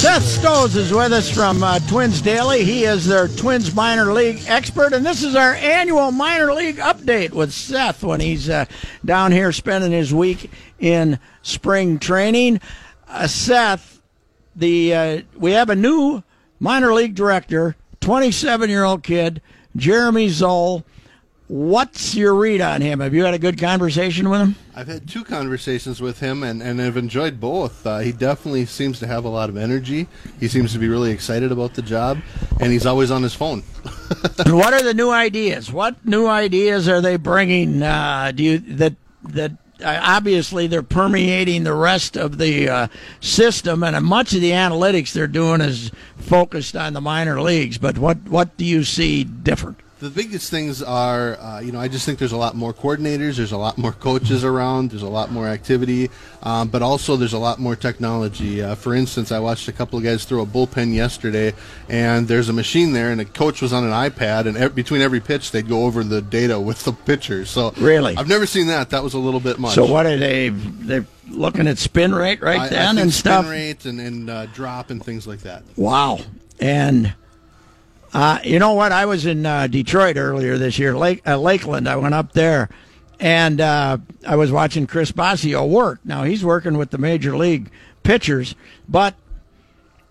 Seth Stohs is with us from uh, Twins Daily. He is their Twins minor league expert, and this is our annual minor league update with Seth when he's uh, down here spending his week in spring training. Uh, Seth, the uh, we have a new minor league director, 27 year old kid, Jeremy Zoll. What's your read on him? Have you had a good conversation with him? I've had two conversations with him and, and I've enjoyed both. Uh, he definitely seems to have a lot of energy. He seems to be really excited about the job, and he's always on his phone. what are the new ideas? What new ideas are they bringing? Uh, do you that that uh, obviously they're permeating the rest of the uh, system, and much of the analytics they're doing is focused on the minor leagues. But what what do you see different? The biggest things are, uh, you know, I just think there's a lot more coordinators, there's a lot more coaches around, there's a lot more activity, um, but also there's a lot more technology. Uh, for instance, I watched a couple of guys throw a bullpen yesterday, and there's a machine there, and a coach was on an iPad, and e- between every pitch, they'd go over the data with the pitchers. So really, I've never seen that. That was a little bit much. So what are they? They're looking at spin rate right I, then I and stuff. Spin rate and, and uh, drop and things like that. Wow, and uh, you know what? I was in uh, Detroit earlier this year, Lake uh, Lakeland. I went up there, and uh, I was watching Chris Bosio work. Now he's working with the major league pitchers, but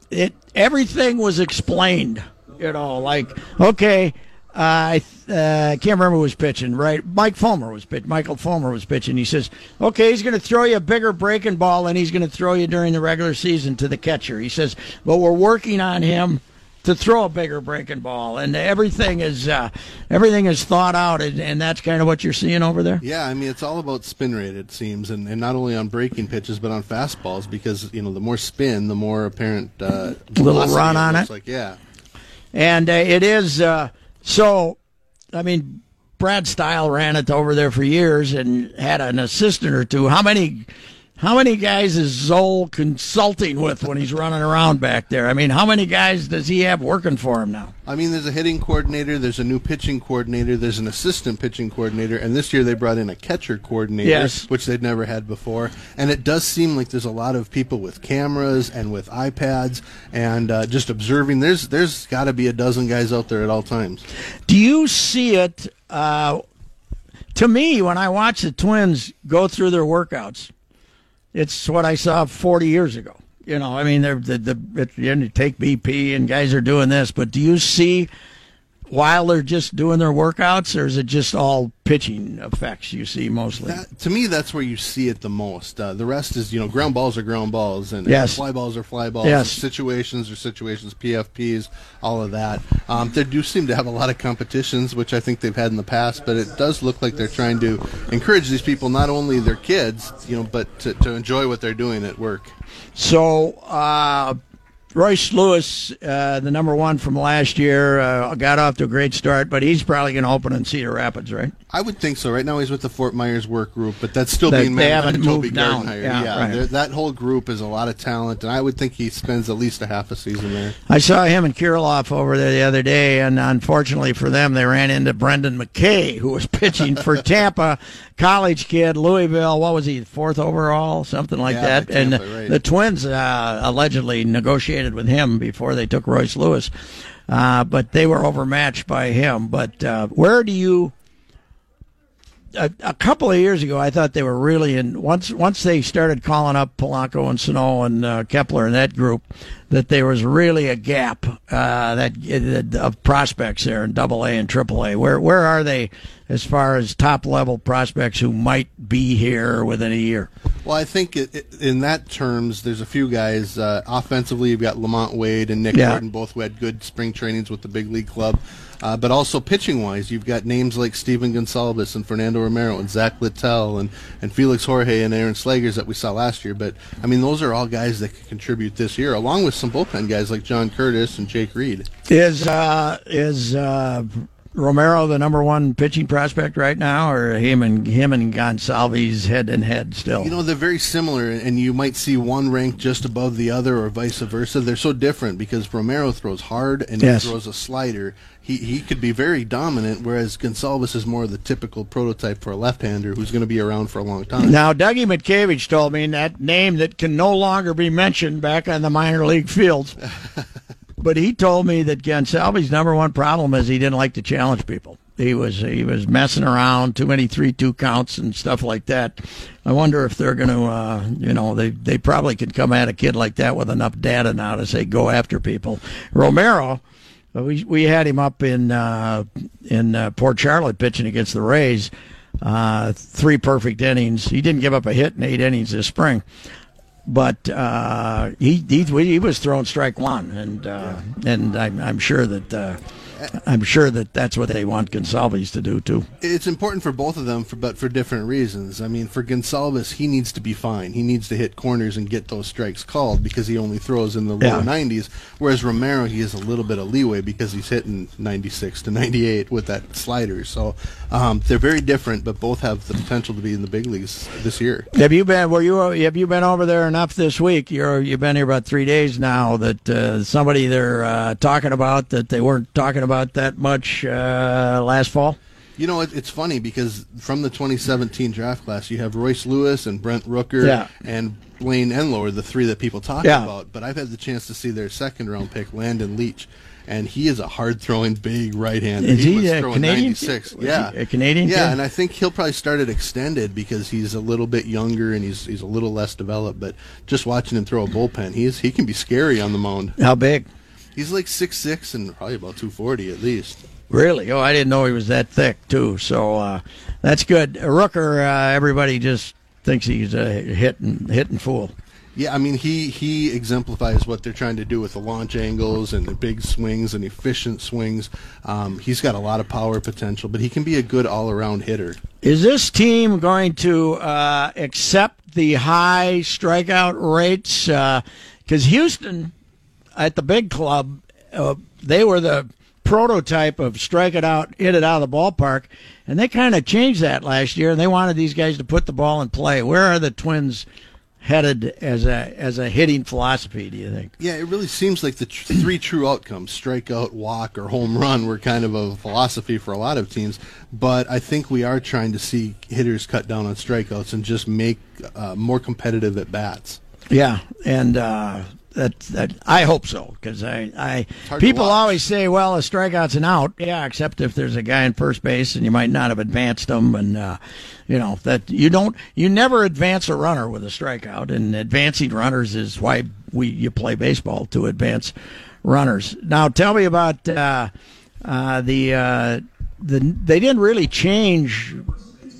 it everything was explained. You know, like okay. Uh, I uh, can't remember who was pitching. Right, Mike Fulmer was pitching. Michael Fulmer was pitching. He says, "Okay, he's going to throw you a bigger breaking ball, and he's going to throw you during the regular season to the catcher." He says, "But we're working on him to throw a bigger breaking ball, and everything is uh, everything is thought out, and, and, that's kind of what you're seeing over there. Yeah, I mean it's all about spin rate it seems, and, and not only on breaking pitches but on fastballs because you know the more spin, the more apparent uh, little run on it. Like yeah, and uh, it is uh, so. I mean, Brad Steil ran it over there for years and had an assistant or two. How many? How many guys is Zoll consulting with when he's running around back there? I mean, how many guys does he have working for him now? I mean, there's a hitting coordinator, there's a new pitching coordinator, there's an assistant pitching coordinator, and this year they brought in a catcher coordinator, yes. which they'd never had before. And it does seem like there's a lot of people with cameras and with iPads and uh, just observing. There's there's got to be a dozen guys out there at all times. Do you see it? Uh, to me, when I watch the Twins go through their workouts it's what I saw 40 years ago. You know, I mean, they're the the you take BP and guys are doing this, but do you see while they're just doing their workouts, or is it just all pitching effects you see mostly? That, to me, that's where you see it the most. Uh, the rest is, you know, ground balls are ground balls, and, yes. fly balls are fly balls. Yes. Situations are situations, PFPs, all of that. Um, they do seem to have a lot of competitions, which I think they've had in the past, but it does look like they're trying to encourage these people, not only their kids, you know, but to, to enjoy what they're doing at work. So, uh, Royce Lewis, uh, the number one from last year, uh, got off to a great start, but he's probably going to open in Cedar Rapids, right? I would think so. Right now he's with the Fort Myers work group, but that's still they, being they managed haven't by Toby moved down. Gardenhire. Yeah, yeah right. that whole group is a lot of talent, and I would think he spends at least a half a season there. I saw him and Kirilloff over there the other day, and unfortunately for them, they ran into Brendan McKay, who was pitching for Tampa, college kid, Louisville. What was he, fourth overall, something like Yeah, that? And right. the Twins uh, allegedly negotiated with him before they took Royce Lewis, uh, but they were overmatched by him. But uh, where do you? A, a, couple of years ago, I thought they were really in. Once once they started calling up Polanco and Sano and uh, Kepler and that group, that there was really a gap uh, that of prospects there in Double A and Triple A. Where where are they as far as top level prospects who might be here within a year? Well, I think it, it, in that terms, there's a few guys. Uh, offensively, you've got LaMonte Wade and Nick yeah. Gordon, both who had good spring trainings with the big league club. Uh, but also pitching wise, you've got names like Stephen Gonsalves and Fernando Romero and Zach Littell and, and Felix Jorge and Aaron Slegers that we saw last year. But I mean, those are all guys that can contribute this year, along with some bullpen guys like John Curtis and Jake Reed. Is uh, is uh, Romero the number one pitching prospect right now, or him and him and Gonsalves head and head still? You know, they're very similar, and you might see one ranked just above the other, or vice versa. They're so different because Romero throws hard and yes. he throws a slider. He he could be very dominant, whereas Gonsalves is more of the typical prototype for a left-hander who's going to be around for a long time. Now, Dougie Mientkiewicz told me that name that can no longer be mentioned back on the minor league fields. But he told me that Gonsalves' number one problem is he didn't like to challenge people. He was he was messing around, too many three two counts and stuff like that. I wonder if they're going to, uh, you know, they they probably could come at a kid like that with enough data now to say go after people. Romero, uh, we we had him up in uh, in uh, Port Charlotte pitching against the Rays. Uh, three perfect innings. He didn't give up a hit in eight innings this spring but uh, he, he he was throwing strike one, and uh, and I'm, I'm sure that uh, I'm sure that that's what they want Gonsalves to do too. It's important for both of them, for, but for different reasons. I mean, for Gonsalves, he needs to be fine. He needs to hit corners and get those strikes called because he only throws in the yeah. low 90s. Whereas Romero, he has a little bit of leeway because he's hitting 96 to 98 with that slider. So um, they're very different, but both have the potential to be in the big leagues this year. Have you been? Were you? Have you been over there enough this week? You're you've been here about three days now. That uh, somebody they're uh, talking about that they weren't talking about about that much uh, last fall? You know, it, it's funny because from the 2017 draft class, you have Royce Lewis and Brent Rooker yeah. and Blaine Enlow the three that people talk yeah. about. But I've had the chance to see their second round pick, Landon Leach. And he is a hard throwing big right hander. Is he, he a Canadian? 96. Yeah. a Canadian? Yeah, kid? and I think he'll probably start it extended because he's a little bit younger and he's he's a little less developed. But just watching him throw a bullpen, he's he can be scary on the mound. How big? He's like six six and probably about two forty at least. Really? Oh, I didn't know he was that thick too. So uh, that's good. Rooker, uh, everybody just thinks he's a hitting hitting fool. Yeah, I mean he he exemplifies what they're trying to do with the launch angles and the big swings and efficient swings. Um, he's got a lot of power potential, but he can be a good all around hitter. Is this team going to uh, accept the high strikeout rates? Because uh, Houston at the big club, uh, they were the prototype of strike it out, hit it out of the ballpark, and they kind of changed that last year. And they wanted these guys to put the ball in play. Where are the Twins? headed as a as a hitting philosophy do you think yeah it really seems like the tr- three true outcomes strikeout walk or home run were kind of a philosophy for a lot of teams but i think we are trying to see hitters cut down on strikeouts and just make uh, more competitive at bats yeah and uh, that that I hope so because I I people always say well a strikeout's an out. Yeah except if there's a guy in first base and you might not have advanced them and uh, you know that you don't you never advance a runner with a strikeout and advancing runners is why we you play baseball to advance runners. Now tell me about uh, uh, the uh, the they didn't really change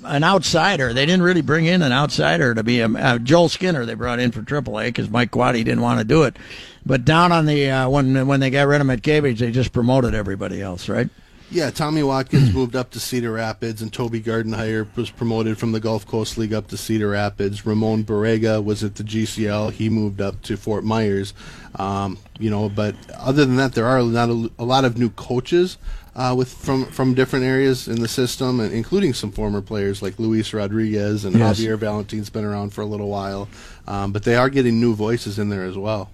an outsider. They didn't really bring in an outsider to be a uh, Joel Skinner. They brought in for AAA because Mike Quade didn't want to do it. But down on the uh, when when they got rid of Mientkiewicz, they just promoted everybody else, right? Yeah, Tommy Watkins moved up to Cedar Rapids, and Toby Gardenhire was promoted from the Gulf Coast League up to Cedar Rapids. Ramon Borrego was at the GCL; he moved up to Fort Myers. Um, you know, but other than that, there are not a, a lot of new coaches uh, with from from different areas in the system, and including some former players like Luis Rodriguez and yes. Javier Valentin's been around for a little while, um, but they are getting new voices in there as well.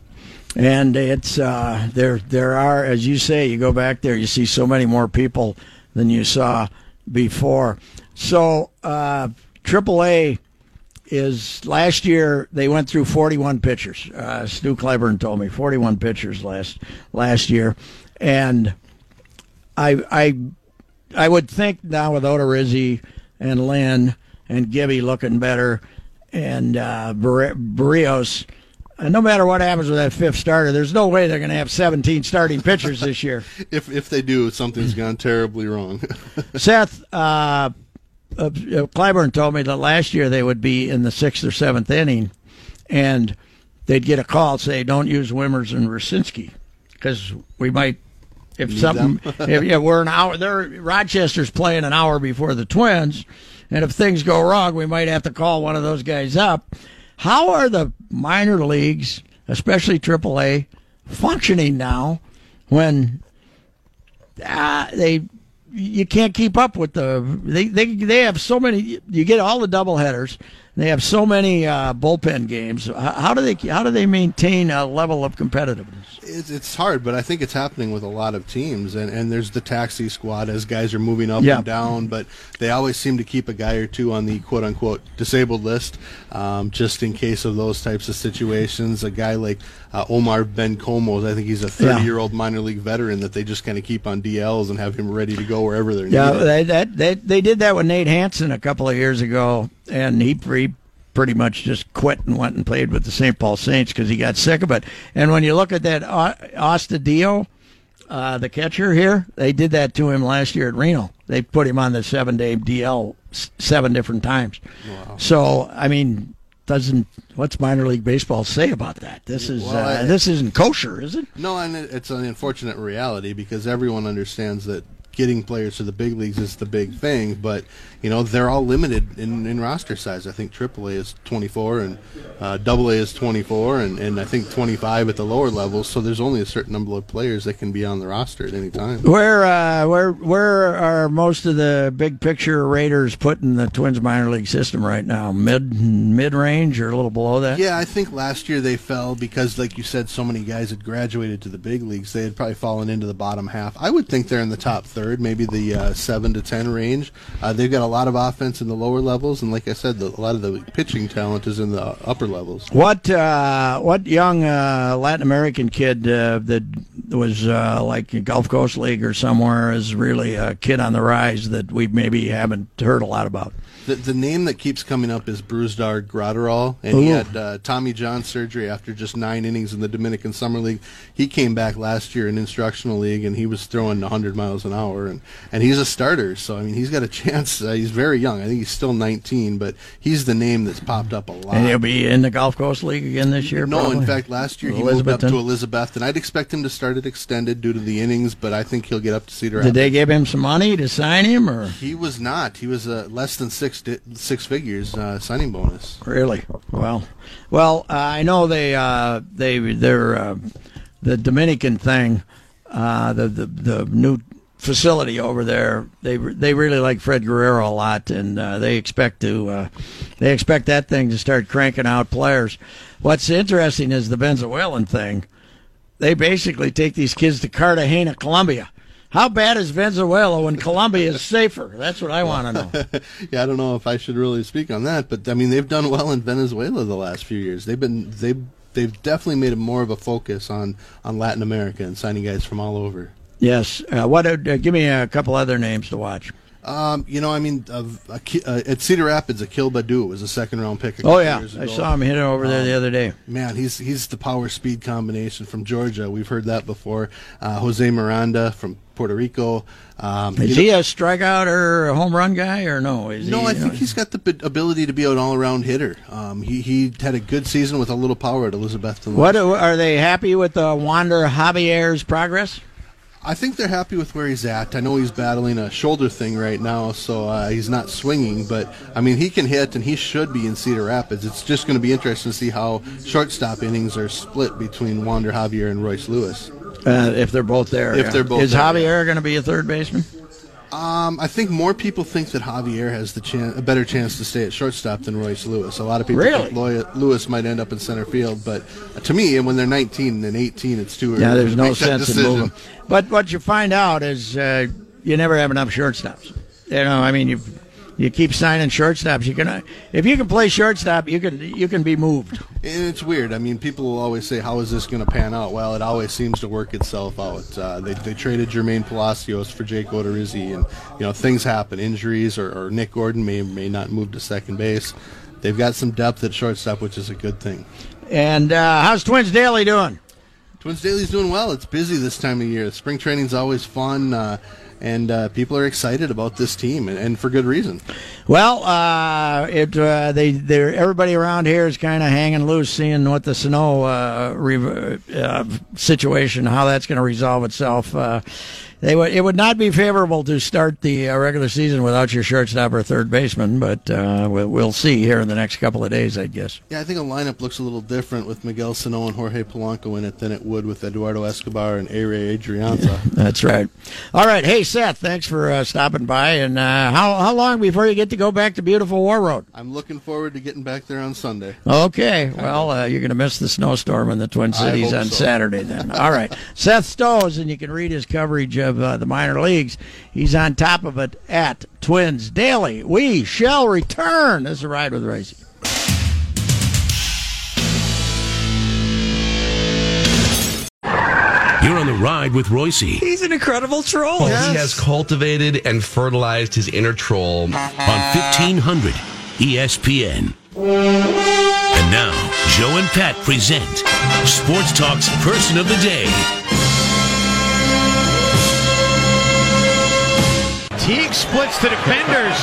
And it's uh, there. There are, as you say, you go back there, you see so many more people than you saw before. So uh, AAA is last year they went through 41 pitchers. Uh, Stu Cliburn told me 41 pitchers last last year, and I I I would think now with Odorizzi and Lynn and Gibby looking better and uh, Berrios. And no matter what happens with that fifth starter, there's no way they're going to have 17 starting pitchers this year. if if they do, something's gone terribly wrong. Seth, uh, uh, Cliburn told me that last year they would be in the sixth or seventh inning, and they'd get a call say, "Don't use Wimmers and Rucinski because we might." If Need something, if, yeah, we're an hour. There, Rochester's playing an hour before the Twins, and if things go wrong, we might have to call one of those guys up. How are the minor leagues, especially AAA, functioning now when uh, they you can't keep up with the they, they they have so many you get all the double headers they have so many uh, bullpen games how do they how do they maintain a level of competitiveness it's, it's hard, but I think it's happening with a lot of teams. And, and there's the taxi squad as guys are moving up yeah. and down, but they always seem to keep a guy or two on the quote unquote disabled list um, just in case of those types of situations. A guy like uh, Omar Bencomo, I think he's a 30 year old minor league veteran that they just kind of keep on DLs and have him ready to go wherever they're yeah, needed. Yeah, they, that, they, they did that with Nate Hansen a couple of years ago, and he, pretty much just quit and went and played with the St. Paul Saints because he got sick of it. And when you look at that Astudillo, uh, the catcher here, they did that to him last year at Reno. They put him on the seven day DL seven different times. Wow. So I mean, doesn't what's minor league baseball say about that? This is well, uh, I, this isn't kosher, is it? No, and it's an unfortunate reality because everyone understands that getting players to the big leagues is the big thing, but you know they're all limited in, in roster size. I think AAA is 24 and uh, AA is 24, and, and I think 25 at the lower levels. So there's only a certain number of players that can be on the roster at any time. Where uh, where where are most of the big picture Raiders putting the Twins minor league system right now? Mid mid range or a little below that? Yeah, I think last year they fell because, like you said, so many guys had graduated to the big leagues. They had probably fallen into the bottom half. I would think they're in the top third, maybe the uh, seven to ten range. Uh, they've got a lot of offense in the lower levels, and like I said, the, a lot of the pitching talent is in the upper levels. What uh, what young uh, Latin American kid uh, that was uh, like Gulf Coast League or somewhere is really a kid on the rise that we maybe haven't heard a lot about? The, the name that keeps coming up is Brusdar Graterol, and he had uh, Tommy John surgery after just nine innings in the Dominican Summer League. He came back last year in instructional league, and he was throwing 100 miles an hour, and, and he's a starter. So I mean, he's got a chance. Uh, he's very young. I think he's still 19, but he's the name that's popped up a lot. And he'll be in the Gulf Coast League again this year. No, probably? in fact, last year he moved up to Elizabeth, and I'd expect him to start it extended due to the innings, but I think he'll get up to Cedar. Did they give him some money to sign him, or he was not? He was uh, less than six six figures uh, signing bonus. Really? Well, well, uh, I know they uh, they they're uh, the Dominican thing, uh, the, the the new facility over there. They they really like Fred Guerrero a lot, and uh, they expect to they expect that thing to start cranking out players. What's interesting is the Venezuelan thing. They basically take these kids to Cartagena, Colombia how bad is Venezuela when Colombia is safer? That's what I want to know. yeah, I don't know if I should really speak on that, but I mean they've done well in Venezuela the last few years. They've been they've they've definitely made more of a focus on on Latin America and signing guys from all over. Yes. Uh, what? Uh, give me a couple other names to watch. Um, you know, I mean, uh, uh, at Cedar Rapids, Akil Baddoo was a second round pick. oh yeah, I saw him hit it over there um, the other day. Man, he's he's the power speed combination from Georgia. We've heard that before. Uh, Jose Miranda from Puerto Rico. Um, is he know, a strikeout or a home run guy or no? Is no, he, I think know, he's got the ability to be an all around hitter. Um, he he had a good season with a little power at Elizabeth. What are they happy with the Wander Javier's progress? I think they're happy with where he's at. I know he's battling a shoulder thing right now, so uh, he's not swinging. But I mean, he can hit, and he should be in Cedar Rapids. It's just going to be interesting to see how shortstop innings are split between Wander Javier and Royce Lewis. Uh, if they're both there, if yeah. they're both, is there, Javier yeah. going to be a third baseman? Um, I think more people think that Javier has the chance, a better chance to stay at shortstop than Royce Lewis. A lot of people really? think Lewis might end up in center field, but to me, and when they're 19 and 18, it's too early. Yeah, there's no sense in moving. But what you find out is uh, you never have enough shortstops. You know, I mean, you you keep signing shortstops. You can, if you can play shortstop, you can you can be moved. And it's weird. I mean, people will always say, "How is this going to pan out?" Well, it always seems to work itself out. Uh, they, they traded Jermaine Palacios for Jake Odorizzi, and you know things happen, injuries, or, or Nick Gordon may may not move to second base. They've got some depth at shortstop, which is a good thing. And uh, how's Twins Daily doing? Twins Daily's doing well. It's busy this time of year. Spring training's always fun. Uh, and uh, people are excited about this team, and, and for good reason. Well, uh, it uh, they they everybody around here is kind of hanging loose, seeing what the Sano uh, re- uh, situation, how that's going to resolve itself. Uh, they would it would not be favorable to start the uh, regular season without your shortstop or third baseman, but uh, we'll, we'll see here in the next couple of days, I guess. Yeah, I think a lineup looks a little different with Miguel Sano and Jorge Polanco in it than it would with Eduardo Escobar and Ehire Adrianza. That's right. All right, hey Seth, thanks for uh, stopping by. And uh, how how long before you get to go back to beautiful War Road? I'm looking forward to getting back there on Sunday. Okay, well uh, you're going to miss the snowstorm in the Twin Cities on so. Saturday then. All right, Seth Stohs, and you can read his coverage of uh, the minor leagues. He's on top of it at Twins Daily. We shall return. This is a ride with Racy. You're on the ride with Royce. He's an incredible troll. He has cultivated and fertilized his inner troll. on 1500 ESPN. And now, Joe and Pat present Sports Talk's Person of the Day. Teague splits the defenders.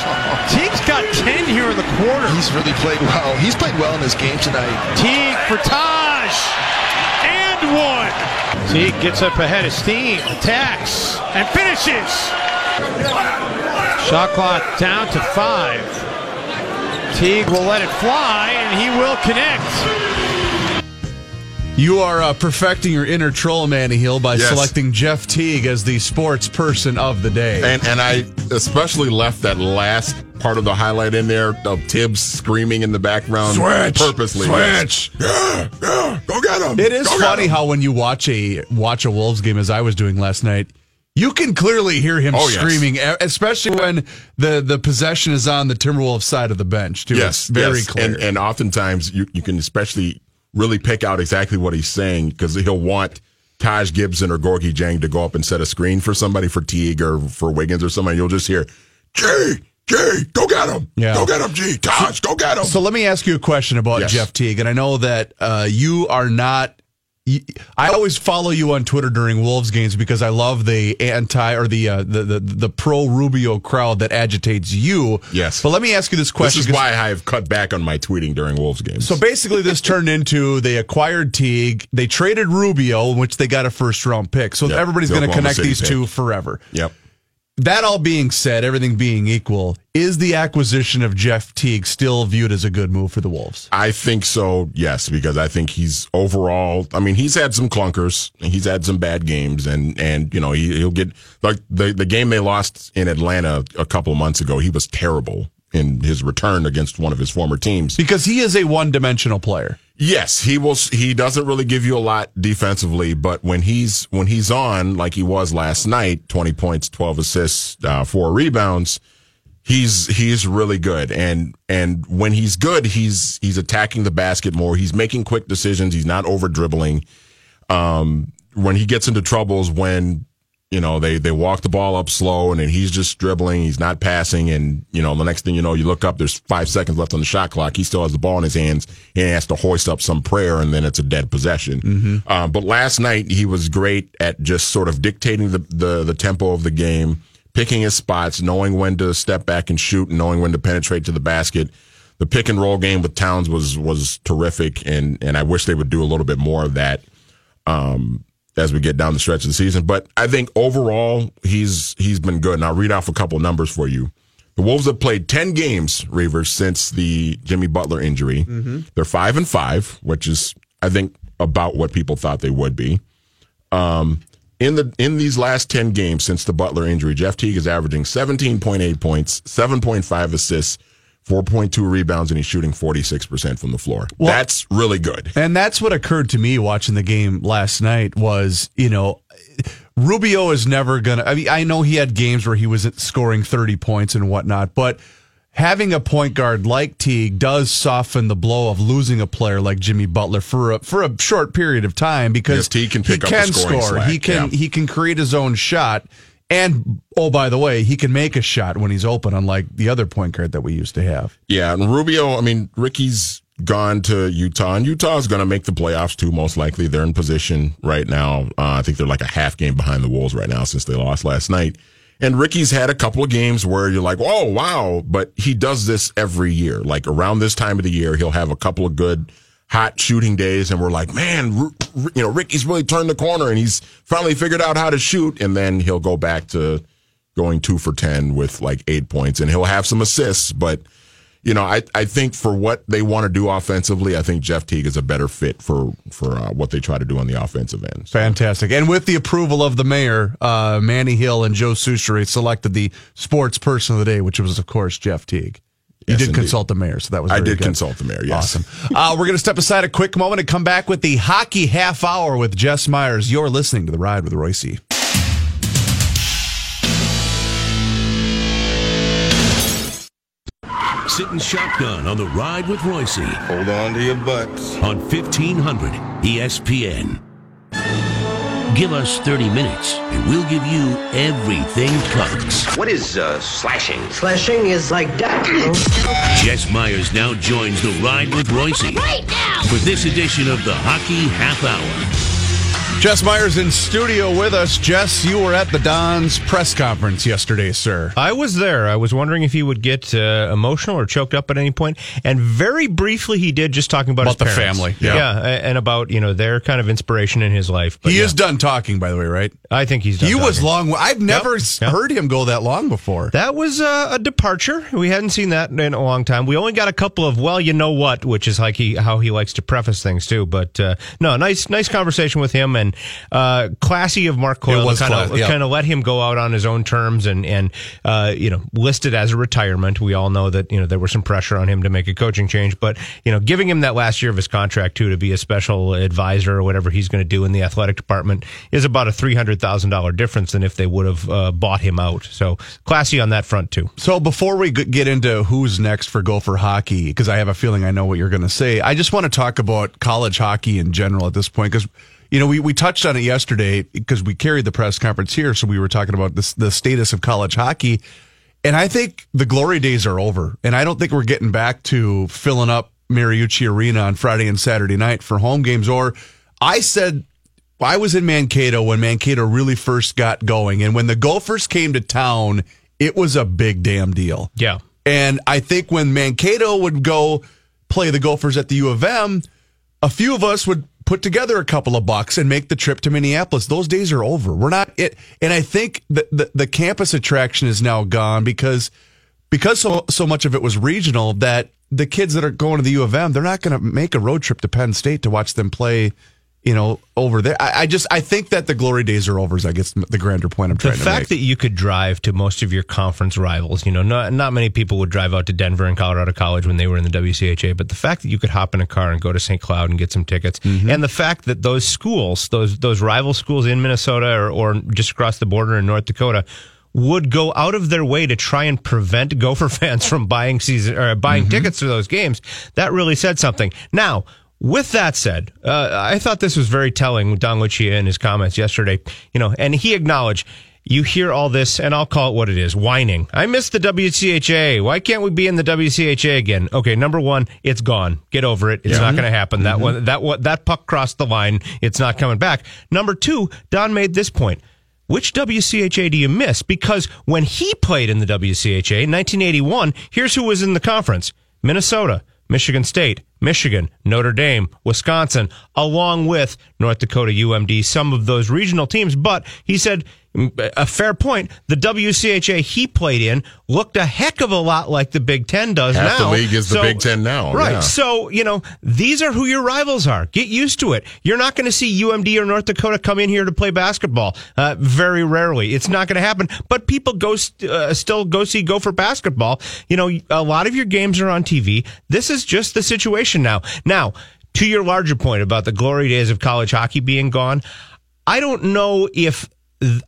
Teague's got 10 here in the quarter. He's really played well. He's played well in this game tonight. Teague for Taj. And one. Teague gets up ahead of steam, attacks, and finishes. Shot clock down to five. Teague will let it fly, and he will connect. You are uh, perfecting your inner troll, Manny Hill, by Yes. selecting Jeff Teague as the sports person of the day. And and I especially left that last part of the highlight in there of Thibs screaming in the background purposely. yes. Yeah, yeah. Go get him. It is Go funny how when you watch a watch a Wolves game, as I was doing last night, you can clearly hear him Oh, screaming, e- especially when the the possession is on the Timberwolves side of the bench. Too. Yes, It's very yes. clear. And and oftentimes you you can especially really pick out exactly what he's saying because he'll want Taj Gibson or Gorgui Dieng to go up and set a screen for somebody for Teague or for Wiggins or somebody. You'll just hear, G, G, go get him. Yeah. Go get him, G. Taj, go get him. So let me ask you a question about Yes. Jeff Teague, and I know that uh, you are not. I always follow you on Twitter during Wolves games because I love the anti or the uh, the, the the pro Rubio crowd that agitates you. Yes. But let me ask you this question. this is why I've cut back on my tweeting during Wolves games. So basically, this turned into they acquired Teague, they traded Rubio, in which they got a first round pick. So Yep. everybody's going to connect City these pick. two forever. yep. That all being said, everything being equal, is the acquisition of Jeff Teague still viewed as a good move for the Wolves? I think so, yes, because I think he's overall. I mean, he's had some clunkers, and he's had some bad games, and and you know he, he'll get like the the game they lost in Atlanta a couple of months ago. He was terrible in his return against one of his former teams. Because he is a one dimensional player. Yes, he will. He doesn't really give you a lot defensively, but when he's when he's on like he was last night, twenty points, twelve assists, uh, four rebounds. He's he's really good, and and when he's good, he's he's attacking the basket more. He's making quick decisions. He's not over dribbling. Um, when he gets into troubles, when you know they they walk the ball up slow, and then he's just dribbling. He's not passing, and you know the next thing you know, you look up. There's five seconds left on the shot clock. He still has the ball in his hands, and he has to hoist up some prayer, and then it's a dead possession. Um, but last night he was great at just sort of dictating the, the the tempo of the game, picking his spots, knowing when to step back and shoot, and knowing when to penetrate to the basket. The pick and roll game with Towns was was terrific, and and I wish they would do a little bit more of that um, as we get down the stretch of the season. But I think overall he's he's been good. And I'll read off a couple numbers for you. The Wolves have played ten games, Reavers, since the Jimmy Butler injury. They're five and five, which is I think about what people thought they would be. Um, in the in these last ten games since the Butler injury, Jeff Teague is averaging seventeen point eight points, seven point five assists. 4.2 rebounds and he's shooting 46% from the floor. That's really good. And that's what occurred to me watching the game last night was, you know, Rubio is never going to, I mean, I know he had games where he was scoring 30 points and whatnot, but having a point guard like Teague does soften the blow of losing a player like Jimmy Butler for a, for a short period of time because Yes, Teague can pick he up the can scoring score. slack, He can yeah. he can create his own shot. And oh, by the way, he can make a shot when he's open, unlike the other point guard that we used to have. Yeah, and Rubio, I mean, Ricky's gone to Utah, and Utah's going to make the playoffs too, most likely. They're in position right now. Uh, I think they're like a half game behind the Wolves right now since they lost last night. And Ricky's had a couple of games where you're like, oh, wow. But he does this every year. Like around this time of the year, he'll have a couple of good, hot shooting days. And we're like, man, you know, Ricky's really turned the corner and he's finally figured out how to shoot. And then he'll go back to going two for 10 with like eight points and he'll have some assists. But, you know, I, I think for what they want to do offensively, I think Jeff Teague is a better fit for, for uh, what they try to do on the offensive end. Fantastic. And with the approval of the mayor, uh, Manny Hill and Joe Soucheray selected the sports person of the day, which was, of course, Jeff Teague. You Yes, did indeed. consult the mayor, so that was I did good. consult the mayor, yes. Awesome. Uh, we're going to step aside a quick moment and come back with the hockey half hour with Jess Myers. You're listening to The Ride with Royce. Sitting shotgun on the ride with Royce Hold on to your butts. on E 1500 ESPN. Give us 30 minutes and we'll give you everything Cubs. What is uh, slashing? Slashing is like that. Jess Myers now joins the ride with Royce Right now! for this edition of the Hockey Half Hour. Jess Myers in studio with us. Jess, you were at the Don's press conference yesterday, sir. I was there. I was wondering if he would get uh, emotional or choked up at any point, and very briefly he did, just talking about, About his the parents. family, yeah. yeah. and about you know their kind of inspiration in his life. But he yeah, is done talking, by the way, right? I think he's. Done He was long. I've never s yep. heard him go that long before. That was uh, a departure. We hadn't seen that in a long time. We only got a couple of well, you know what, which is like he how he likes to preface things too. But uh, no, nice nice conversation with him and uh, classy of Mark Coyle. Was kind of yeah. kind of let him go out on his own terms and and uh, you know listed as a retirement. We all know that you know there was some pressure on him to make a coaching change, but you know giving him that last year of his contract too to be a special advisor or whatever he's going to do in the athletic department is about a three hundred thousand dollar difference than if they would have uh, bought him out. So classy on that front too. So before we get into who's next for Gopher hockey, because I have a feeling I know what you're going to say, I just want to talk about college hockey in general at this point, because you know we, we touched on it yesterday because we carried the press conference here, so we were talking about this, the status of college hockey, and I think the glory days are over, and I don't think we're getting back to filling up Mariucci Arena on Friday and Saturday night for home games. Or I said I was in Mankato when Mankato really first got going, and when the Gophers came to town, it was a big damn deal. Yeah. And I think when Mankato would go play the Gophers at the U of M, a few of us would put together a couple of bucks and make the trip to Minneapolis. Those days are over. We're not it. And I think the, the, the campus attraction is now gone because because so so much of it was regional that the kids that are going to the U of M, they're not going to make a road trip to Penn State to watch them play. You know, over there. I, I just I think that the glory days are over. Is I guess the grander point I'm The trying to fact that you could drive to most of your conference rivals, you know, not not many people would drive out to Denver and Colorado College when they were in the WCHA, but the fact that you could hop in a car and go to St. Cloud and get some tickets, Mm-hmm. and the fact that those schools, those those rival schools in Minnesota or, or just across the border in North Dakota, would go out of their way to try and prevent Gopher fans from buying season or buying Mm-hmm. tickets to those games. That really said something. Now. With that said, uh, I thought this was very telling. Don Lucia in his comments yesterday, you know, and he acknowledged you hear all this, and I'll call it what it is: whining. I miss the WCHA. Why can't we be in the WCHA again? Okay, number one, it's gone. Get over it. It's not going to happen. That one, that one, that puck crossed the line. It's not coming back. Number two, Don made this point. Which WCHA do you miss? Because when he played in the WCHA in 1981, here's who was in the conference: Minnesota, Michigan State, Michigan, Notre Dame, Wisconsin, along with North Dakota, UMD, some of those regional teams. But he said, a fair point, the WCHA he played in looked a heck of a lot like the Big Ten does Half now. the league is the Big Ten now, Right. yeah. So, you know, these are who your rivals are. Get used to it. You're not going to see UMD or North Dakota come in here to play basketball. Uh, very rarely. It's not going to happen. But people go st- uh, still go see Gopher basketball. You know, a lot of your games are on TV. This is just the situation now. Now, to your larger point about the glory days of college hockey being gone, I don't know if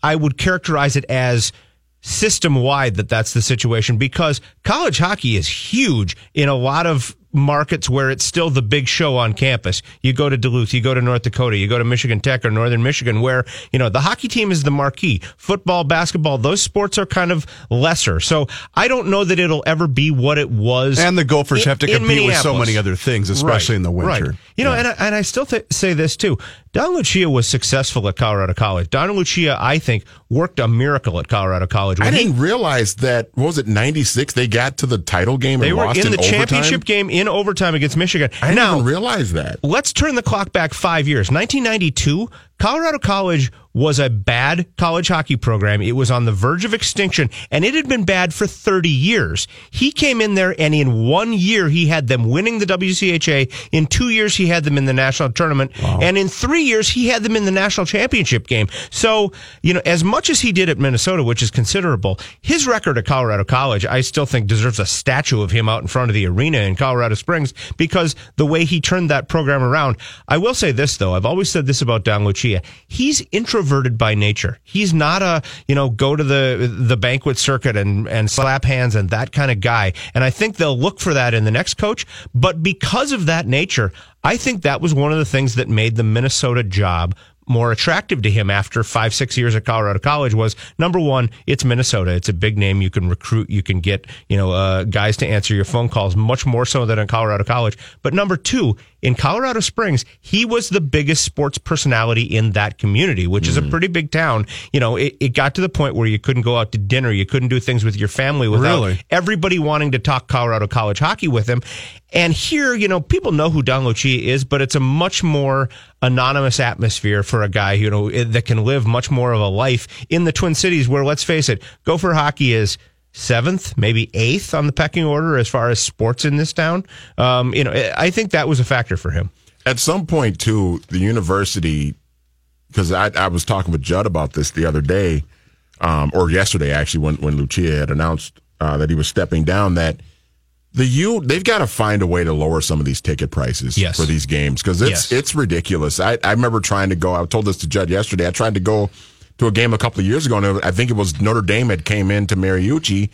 I would characterize it as system wide that that's the situation because college hockey is huge in a lot of markets where it's still the big show on campus. You go to Duluth, you go to North Dakota, you go to Michigan Tech or Northern Michigan, where, you know, the hockey team is the marquee. Football, basketball, those sports are kind of lesser. So I don't know that it'll ever be what it was. And the Gophers in- have to compete with so many other things, especially Right, in the winter. right. You know, and I, and I still th- say this too. Don Lucia was successful at Colorado College. Don Lucia, I think, worked a miracle at Colorado College. I When he- didn't realize that. What was it? Ninety six. They got to the title game. They were in the championship game in overtime against Michigan. I didn't now, even realize that. let's turn the clock back five years. 1992, Colorado College was a bad college hockey program. It was on the verge of extinction, and it had been bad for 30 years. He came in there, and in one year, he had them winning the WCHA. In two years, he had them in the national tournament. And in three years, he had them in the national championship game. So, you know, as much as he did at Minnesota, which is considerable, his record at Colorado College, I still think deserves a statue of him out in front of the arena in Colorado Springs because the way he turned that program around. I will say this though. I've always said this about Don He's introverted by nature. He's not a, you know, go to the, the banquet circuit and, and slap hands and that kind of guy. And I think they'll look for that in the next coach. But because of that nature, I think that was one of the things that made the Minnesota job more attractive to him after five, six years at Colorado College was number one, it's Minnesota. It's a big name. You can recruit, you can get, you know, uh, guys to answer your phone calls much more so than in Colorado College. But number two, in Colorado Springs, he was the biggest sports personality in that community, which is a pretty big town. You know, it, it got to the point where you couldn't go out to dinner, you couldn't do things with your family without Really? everybody wanting to talk Colorado College hockey with him. And here, you know, people know who Don Lucia is, but it's a much more anonymous atmosphere for a guy, you know, that can live much more of a life in the Twin Cities where, let's face it, Gopher hockey is seventh, maybe eighth on the pecking order as far as sports in this town. Um, you know, I think that was a factor for him. At some point, too, the university, because I, I was talking with Judd about this the other day, um, or yesterday actually, when when Lucia had announced uh, that he was stepping down, that the U they've got to find a way to lower some of these ticket prices Yes. for these games because it's Yes. it's ridiculous. I, I remember trying to go. I told this to Judd yesterday. I tried to go to a game a couple of years ago, and I think it was Notre Dame had came into Mariucci.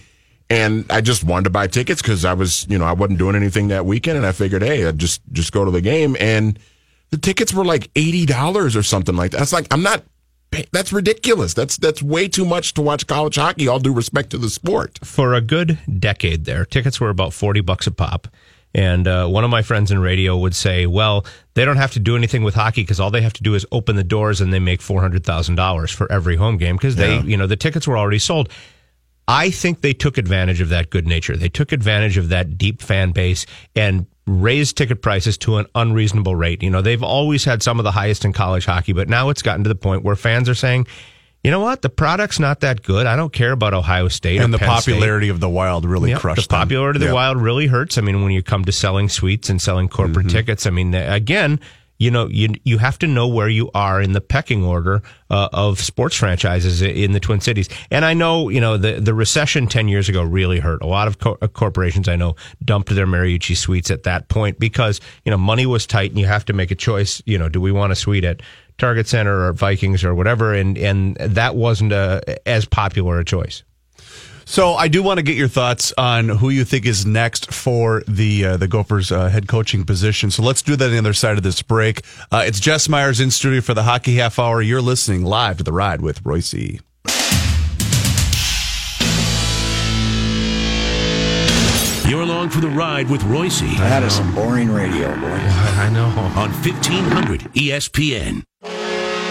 And I just wanted to buy tickets because I was, you know, I wasn't doing anything that weekend, and I figured, hey, I'd just just go to the game. And the tickets were like eighty dollars or something like that. It's like I'm not. That's ridiculous. That's that's way too much to watch college hockey. All due respect to the sport. for a good decade there, tickets were about 40 bucks a pop. And uh, one of my friends in radio would say, well, they don't have to do anything with hockey because all they have to do is open the doors and they make $400,000 for every home game because they, Yeah. you know, the tickets were already sold. I think they took advantage of that good nature. They took advantage of that deep fan base and raised ticket prices to an unreasonable rate. You know, they've always had some of the highest in college hockey, but now it's gotten to the point where fans are saying, you know what? The product's not that good. I don't care about Ohio State And the Penn State." popularity of the Wild really Yep, crushed the them. popularity of the Yep. wild really hurts. I mean, when you come to selling suites and selling corporate Mm-hmm. tickets, I mean, again, you know, you you have to know where you are in the pecking order uh, of sports franchises in the Twin Cities. And I know, you know, the the recession ten years ago really hurt. A lot of co- uh, corporations I know dumped their Mariucci suites at that point because you know money was tight and you have to make a choice. You know, do we want a suite at Target Center or Vikings or whatever? And and that wasn't a, as popular a choice. So I do want to get your thoughts on who you think is next for the uh, the Gophers uh, head coaching position. So let's do that on the other side of this break. Uh, it's Jess Myers in studio for the Hockey Half Hour. You're listening live to the Ride with Royce. You're along for the ride with Royce. That is some boring radio, boy. I know. On 1500 ESPN.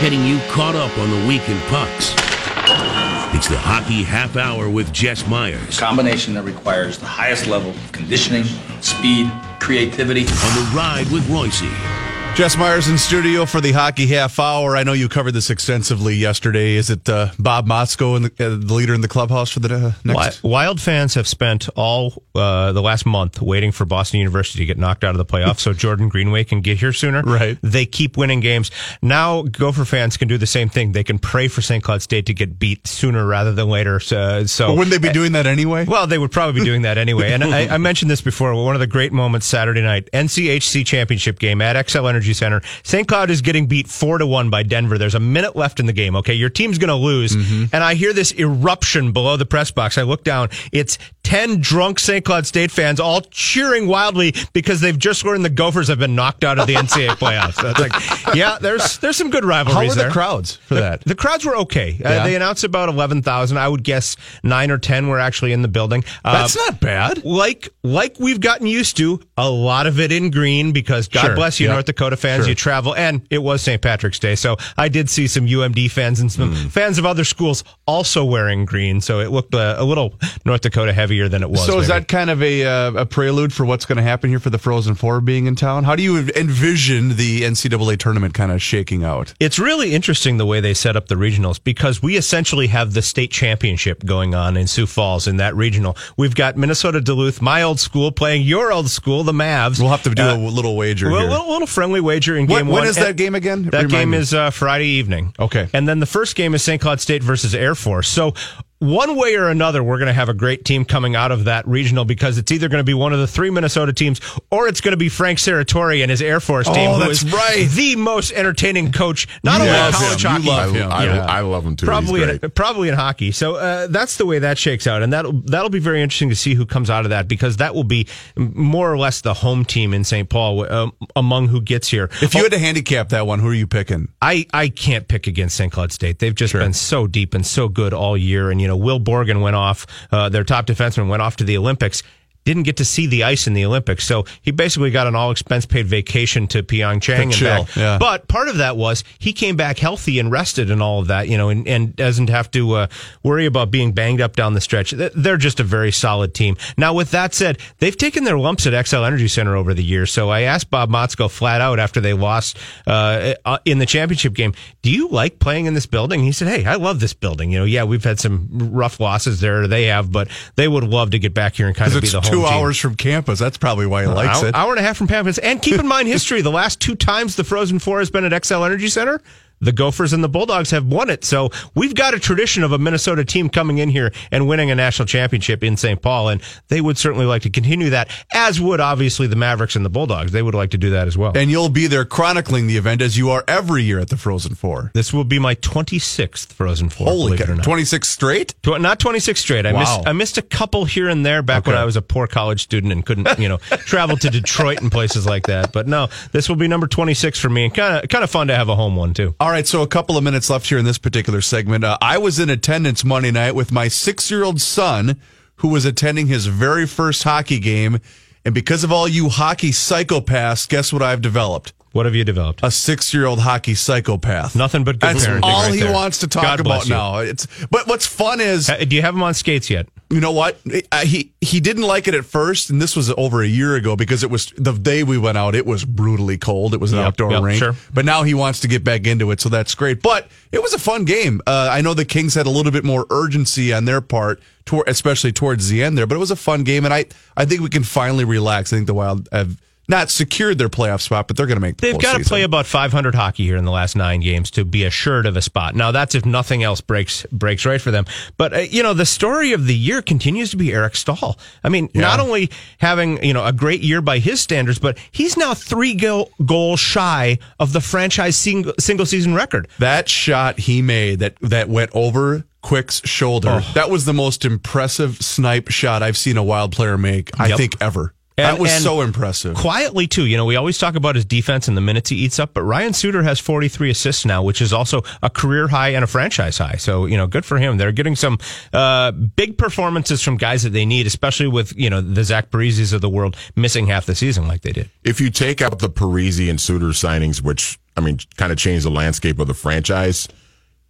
Getting you caught up on the weekend pucks. It's the Hockey Half Hour with Jess Myers. combination that requires the highest level of conditioning, speed, creativity. On the ride with Royce. Jess Myers in studio for the Hockey Half Hour. I know you covered this extensively yesterday. Is it uh, Bob Motzko, and the, uh, the leader in the clubhouse for the uh, next? Wi- Wild fans have spent all uh, the last month waiting for Boston University to get knocked out of the playoffs so Jordan Greenway can get here sooner. Right. They keep winning games. Now Gopher fans can do the same thing. They can pray for St. Cloud State to get beat sooner rather than later. So, so But wouldn't they be doing that anyway? well, they would probably be doing that anyway. And I, I mentioned this before. One of the great moments Saturday night, NCHC championship game at Xcel Energy Energy Center. St. Cloud is getting beat four to one by Denver. There's a minute left in the game. Okay, your team's going to lose, Mm-hmm. and I hear this eruption below the press box. I look down. It's ten drunk St. Cloud State fans all cheering wildly because they've just learned the Gophers have been knocked out of the NCAA playoffs. That's like, yeah, there's there's some good rivalries How were the crowds for that? The crowds were okay. Uh, they announced about eleven thousand. I would guess nine or ten were actually in the building. Uh, That's not bad. Like like we've gotten used to, a lot of it in green because God Sure. bless you, Yep. North Dakota fans. Sure. You travel, and it was St. Patrick's Day, so I did see some UMD fans and some Hmm. fans of other schools also wearing green. So it looked uh, a little North Dakota heavier than it was. So is maybe. that kind of a uh, a prelude for what's going to happen here for the Frozen Four being in town? How do you envision the NCAA tournament kind of shaking out? It's really interesting the way they set up the regionals because we essentially have the state championship going on in Sioux Falls in that regional. We've got Minnesota Duluth, my old school, playing your old school, the Mavs. We'll have to do Uh, a little wager well. A little, little friendly wager in When- game when one. is that game again? That Remind game me. is uh, Friday evening. Okay. And then the first game is St. Cloud State versus Air Force. So one way or another, we're going to have a great team coming out of that regional because it's either going to be one of the three Minnesota teams or it's going to be Frank Serratore and his Air Force Oh, team, who that's is right. the most entertaining coach, not only in college him. hockey. Love him. I- Yeah. I love him too. Probably, in, probably in hockey. So uh, that's the way that shakes out, and that'll that'll be very interesting to see who comes out of that because that will be more or less the home team in St. Paul um, among who gets here. If you had to handicap that one, who are you picking? I, I can't pick against St. Cloud State. They've just been so deep and so good all year. And, you know, Will Borgen went off, uh, their top defenseman went off to the Olympics. Didn't get to see the ice in the Olympics. So he basically got an all expense paid vacation to Pyeongchang and chill, back. yeah. But part of that was he came back healthy and rested and all of that, you know, and, and doesn't have to uh, worry about being banged up down the stretch. They're just a very solid team. Now, with that said, they've taken their lumps at Xcel Energy Center over the years. So I asked Bob Motzko flat out after they lost uh, uh, in the championship game, do you like playing in this building? He said, hey, I love this building. You know, yeah, we've had some rough losses there. They have, but they would love to get back here and kind of be the home two hours from campus. That's probably why he likes hour, it. Hour and a half from campus. And keep in mind history. The last two times the Frozen Four has been at Xcel Energy Center, the Gophers and the Bulldogs have won it. So we've got a tradition of a Minnesota team coming in here and winning a national championship in St. Paul. And they would certainly like to continue that, as would obviously the Mavericks and the Bulldogs. They would like to do that as well. And you'll be there chronicling the event as you are every year at the Frozen Four. This will be my 26th Frozen Four. Holy cow. 26 straight? Tw- not 26 straight. I Wow. missed I missed a couple here and there back when I was a poor college student and couldn't, you know, travel to Detroit and places like that. But no, this will be number 26 for me and kind of kind of fun to have a home one too. All right, so a couple of minutes left here in this particular segment. Uh, I was in attendance Monday night with my six year old son who was attending his very first hockey game. And because of all you hockey psychopaths, guess what I've developed? What have you developed? A six year old hockey psychopath. Nothing but good That's parenting all right he there. wants to talk God about now. It's but what's fun is Uh, Do you have him on skates yet? you know what? Uh, he he didn't like it at first, and this was over a year ago because it was the day we went out. It was brutally cold. It was an Yep, outdoor yep, rink, sure. but now he wants to get back into it, so that's great. But it was a fun game. Uh, I know the Kings had a little bit more urgency on their part, tor- especially towards the end there. But it was a fun game, and I I think we can finally relax. I think the Wild have not secured their playoff spot, but they're going to make. The They've got to play about 500 hockey here in the last nine games to be assured of a spot. Now, that's if nothing else breaks breaks right for them. But uh, you know, the story of the year continues to be Eric Staal. I mean, not only having you know a great year by his standards, but he's now three goal, goals shy of the franchise single, single season record. That shot he made that that went over Quick's shoulder. Oh. That was the most impressive snipe shot I've seen a wild player make, I Yep. think, ever. And- that was and so impressive. Quietly too, you know, we always talk about his defense and the minutes he eats up, but Ryan Suter has 43 assists now, which is also a career high and a franchise high. So, you know, good for him. They're getting some uh, big performances from guys that they need, especially with, you know, the Zach Parises of the world missing half the season like they did. If you take out the Parise and Suter signings, which I mean, kind of changed the landscape of the franchise,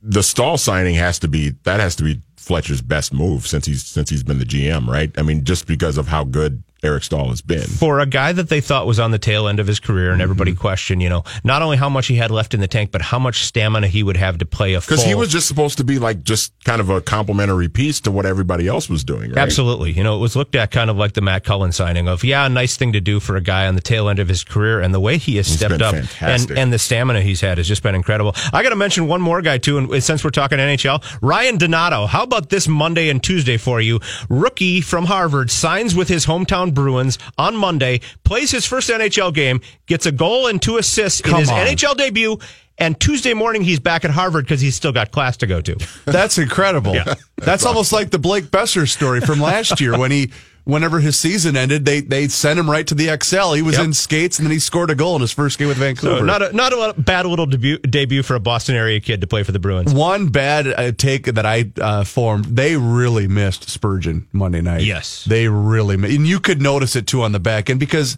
the Staal signing has to be that has to be Fletcher's best move since he's since he's been the GM, right? I mean, just because of how good Eric Staal has been. For a guy that they thought was on the tail end of his career and everybody mm-hmm. questioned, you know, not only how much he had left in the tank, but how much stamina he would have to play a full. Because he was just supposed to be like just kind of a complementary piece to what everybody else was doing, right? Absolutely. You know, it was looked at kind of like the Matt Cullen signing of, yeah, nice thing to do for a guy on the tail end of his career. And the way he has He's stepped up and, and the stamina he's had has just been incredible. I got to mention one more guy, too. And since we're talking NHL, Ryan Donato. How about this Monday and Tuesday for you? Rookie from Harvard signs with his hometown Cleveland Bruins on Monday, plays his first NHL game, gets a goal and two assists in his on. NHL debut, and Tuesday morning he's back at Harvard because he's still got class to go to. That's incredible. That's almost like the Blake Boeser story from last year when he, whenever his season ended, they they sent him right to the Xcel. He was Yep. in skates and then he scored a goal in his first game with Vancouver. So not a not a bad little debut debut for a Boston area kid to play for the Bruins. One bad uh, take that I uh, formed, they really missed Spurgeon Monday night. Yes. They really, mi- and you could notice it too on the back end because,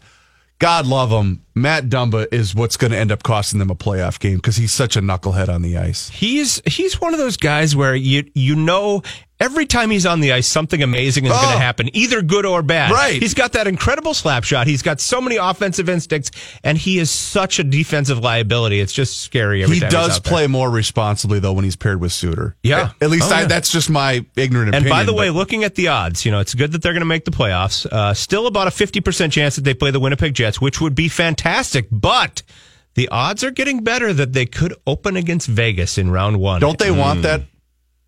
God love him, Matt Dumba is what's going to end up costing them a playoff game because he's such a knucklehead on the ice. He's he's one of those guys where you you know every time he's on the ice something amazing is going Oh. to happen, either good or bad. Right. He's got that incredible slap shot. He's got so many offensive instincts, and he is such a defensive liability. It's just scary. Every He time he's does out there. play more responsibly though when he's paired with Suter. Yeah. at least Oh, I, yeah. that's just my ignorant opinion. And opinion. by the way, looking at the odds, you know, it's good that they're going to make the playoffs. Uh, still about a 50% chance that they play the Winnipeg Jets, which would be fantastic. But the odds are getting better that they could open against Vegas in round one. don't they want that?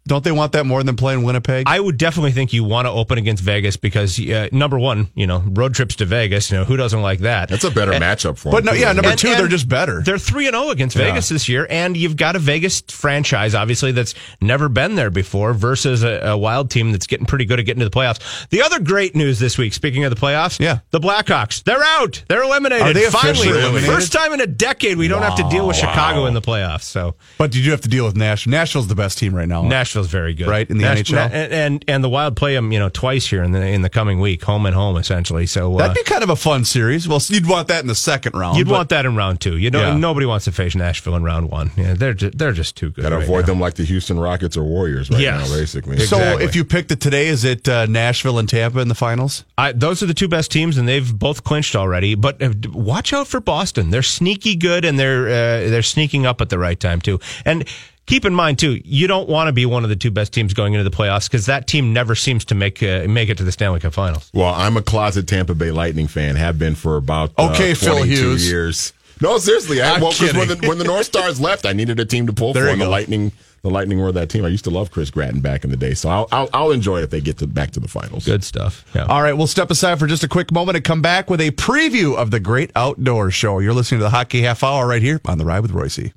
Don't they want that more than playing Winnipeg? I would definitely think you want to open against Vegas because uh, number one, you know, road trips to Vegas. You know, who doesn't like that? That's a better And- matchup for them. but him. no, yeah, number And- two, and they're just better. They're three and zero against Vegas this year, and you've got a Vegas franchise, obviously that's never been there before, versus a, a Wild team that's getting pretty good at getting to the playoffs. The other great news this week, speaking of the playoffs, Yeah. the Blackhawks, they're out, they're eliminated. Are they Finally, eliminated? first time in a decade we don't have to deal with Chicago in the playoffs. So but you do have to deal with Nashville. Nashville's the best team right now. Nashville's very good, Right, in the NHL? and, and and the Wild play them, you know, twice here in the in the coming week, home and home, essentially. So uh, That'd be kind of a fun series. Well, you'd want that in the second round. You'd but- want that in round two. You know, Yeah. nobody wants to face Nashville in round one. Yeah, they're just, they're just too good. Gotta right avoid now. them like the Houston Rockets or Warriors right Yes. now, basically. So if you picked it today, is it uh, Nashville and Tampa in the finals? I, those are the two best teams, and they've both clinched already. But uh, watch out for Boston. They're sneaky good, and they're uh, they're sneaking up at the right time too. And keep in mind too, you don't want to be one of the two best teams going into the playoffs because that team never seems to make uh, make it to the Stanley Cup Finals. Well, I'm a closet Tampa Bay Lightning fan. Have been for about uh, Okay, Phil Hughes. years. No, seriously. I, I'm well, 'cause when the, kidding. when the North Stars left, I needed a team to pull There for. you And the. Lightning, the Lightning were that team. I used to love Chris Gratton back in the day, so I'll I'll, I'll enjoy it if they get to back to the finals. Good stuff. Yeah. All right, we'll step aside for just a quick moment and come back with a preview of the Great Outdoors Show. You're listening to the Hockey Half Hour right here on the Ride with Royce.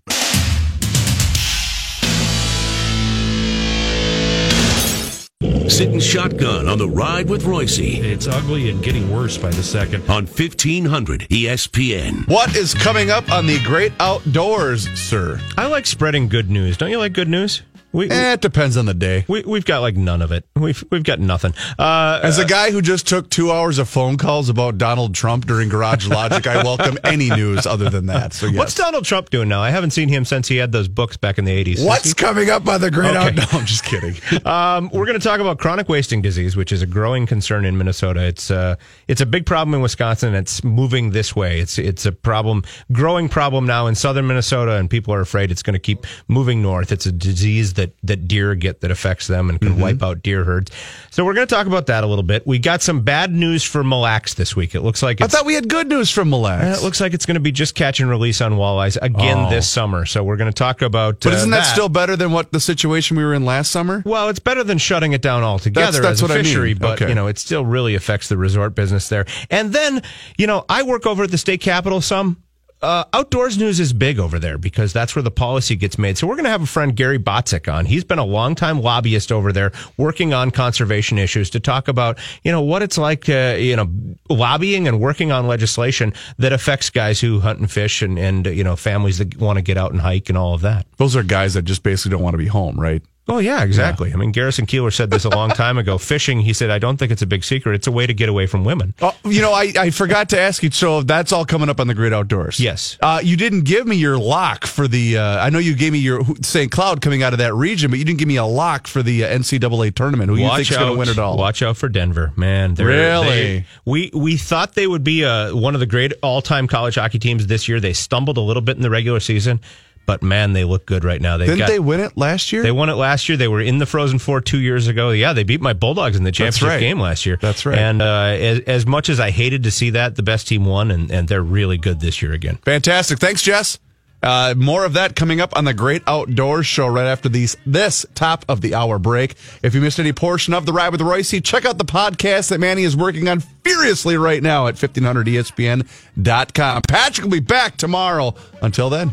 Sitting shotgun on the ride with Royce It's ugly and getting worse by the second. on E 1500 ESPN. What is coming up on the Great Outdoors, sir? I like spreading good news. Don't you like good news? We, Eh, it depends on the day. we we've got like none of it. We've we've got nothing. Uh, As a guy who just took two hours of phone calls about Donald Trump during Garage Logic, I welcome any news other than that. So yes. What's Donald Trump doing now? I haven't seen him since he had those books back in the 80s. What's coming up on the Great Okay. No, I'm just kidding. Um, we're going to talk about chronic wasting disease, which is a growing concern in Minnesota. It's uh, it's a big problem in Wisconsin. It's moving this way. It's it's a problem, growing problem now in southern Minnesota, and people are afraid it's going to keep moving north. It's a disease that that deer get that affects them and can Mm-hmm. wipe out deer herds. So we're going to talk about that a little bit. We got some bad news for Mille Lacs this week. It looks like I thought we had good news from Mille Lacs. it looks like it's going to be just catch and release on walleyes again Oh. this summer. So we're going to talk about. but uh, isn't that, still better than what the situation we were in last summer? Well, it's better than shutting it down altogether That's- that's as a what I mean. fishery, but Okay. you know, it still really affects the resort business there. And then, you know, I work over at the state capitol some. Uh, outdoors news is big over there because that's where the policy gets made. So we're going to have a friend Gary Botzek on. He's been a longtime lobbyist over there, working on conservation issues to talk about you know what it's like, uh, you know, lobbying and working on legislation that affects guys who hunt and fish and and you know families that want to get out and hike and all of that. Those are guys that just basically don't want to be home, right? Oh yeah, exactly. I mean, Garrison Keillor said this a long time ago. Fishing, he said, I don't think it's a big secret. It's a way to get away from women. Oh, you know, I, I forgot to ask you. So that's all coming up on the Great Outdoors. Yes. Uh, you didn't give me your lock for the. Uh, I know you gave me your St. Cloud coming out of that region, but you didn't give me a lock for the uh, NCAA tournament. Who you think's going to win it all? Watch out for Denver, man. Really? they- we we thought they would be uh, one of the great all time college hockey teams this year. They stumbled a little bit in the regular season, but man, they look good right now. They've Didn't got- they win it last year? They won it last year. They were in the Frozen Four two years ago. Yeah, they beat my Bulldogs in the championship right. game last year. That's right. And uh, as, as much as I hated to see that, the best team won, and, and they're really good this year again. Fantastic. Thanks, Jess. Uh, more of that coming up on the Great Outdoors Show right after these this top of the hour break. If you missed any portion of the ride with Royce, check out the podcast that Manny is working on furiously right now at 1500ESPN.com. Patrick will be back tomorrow. Until then.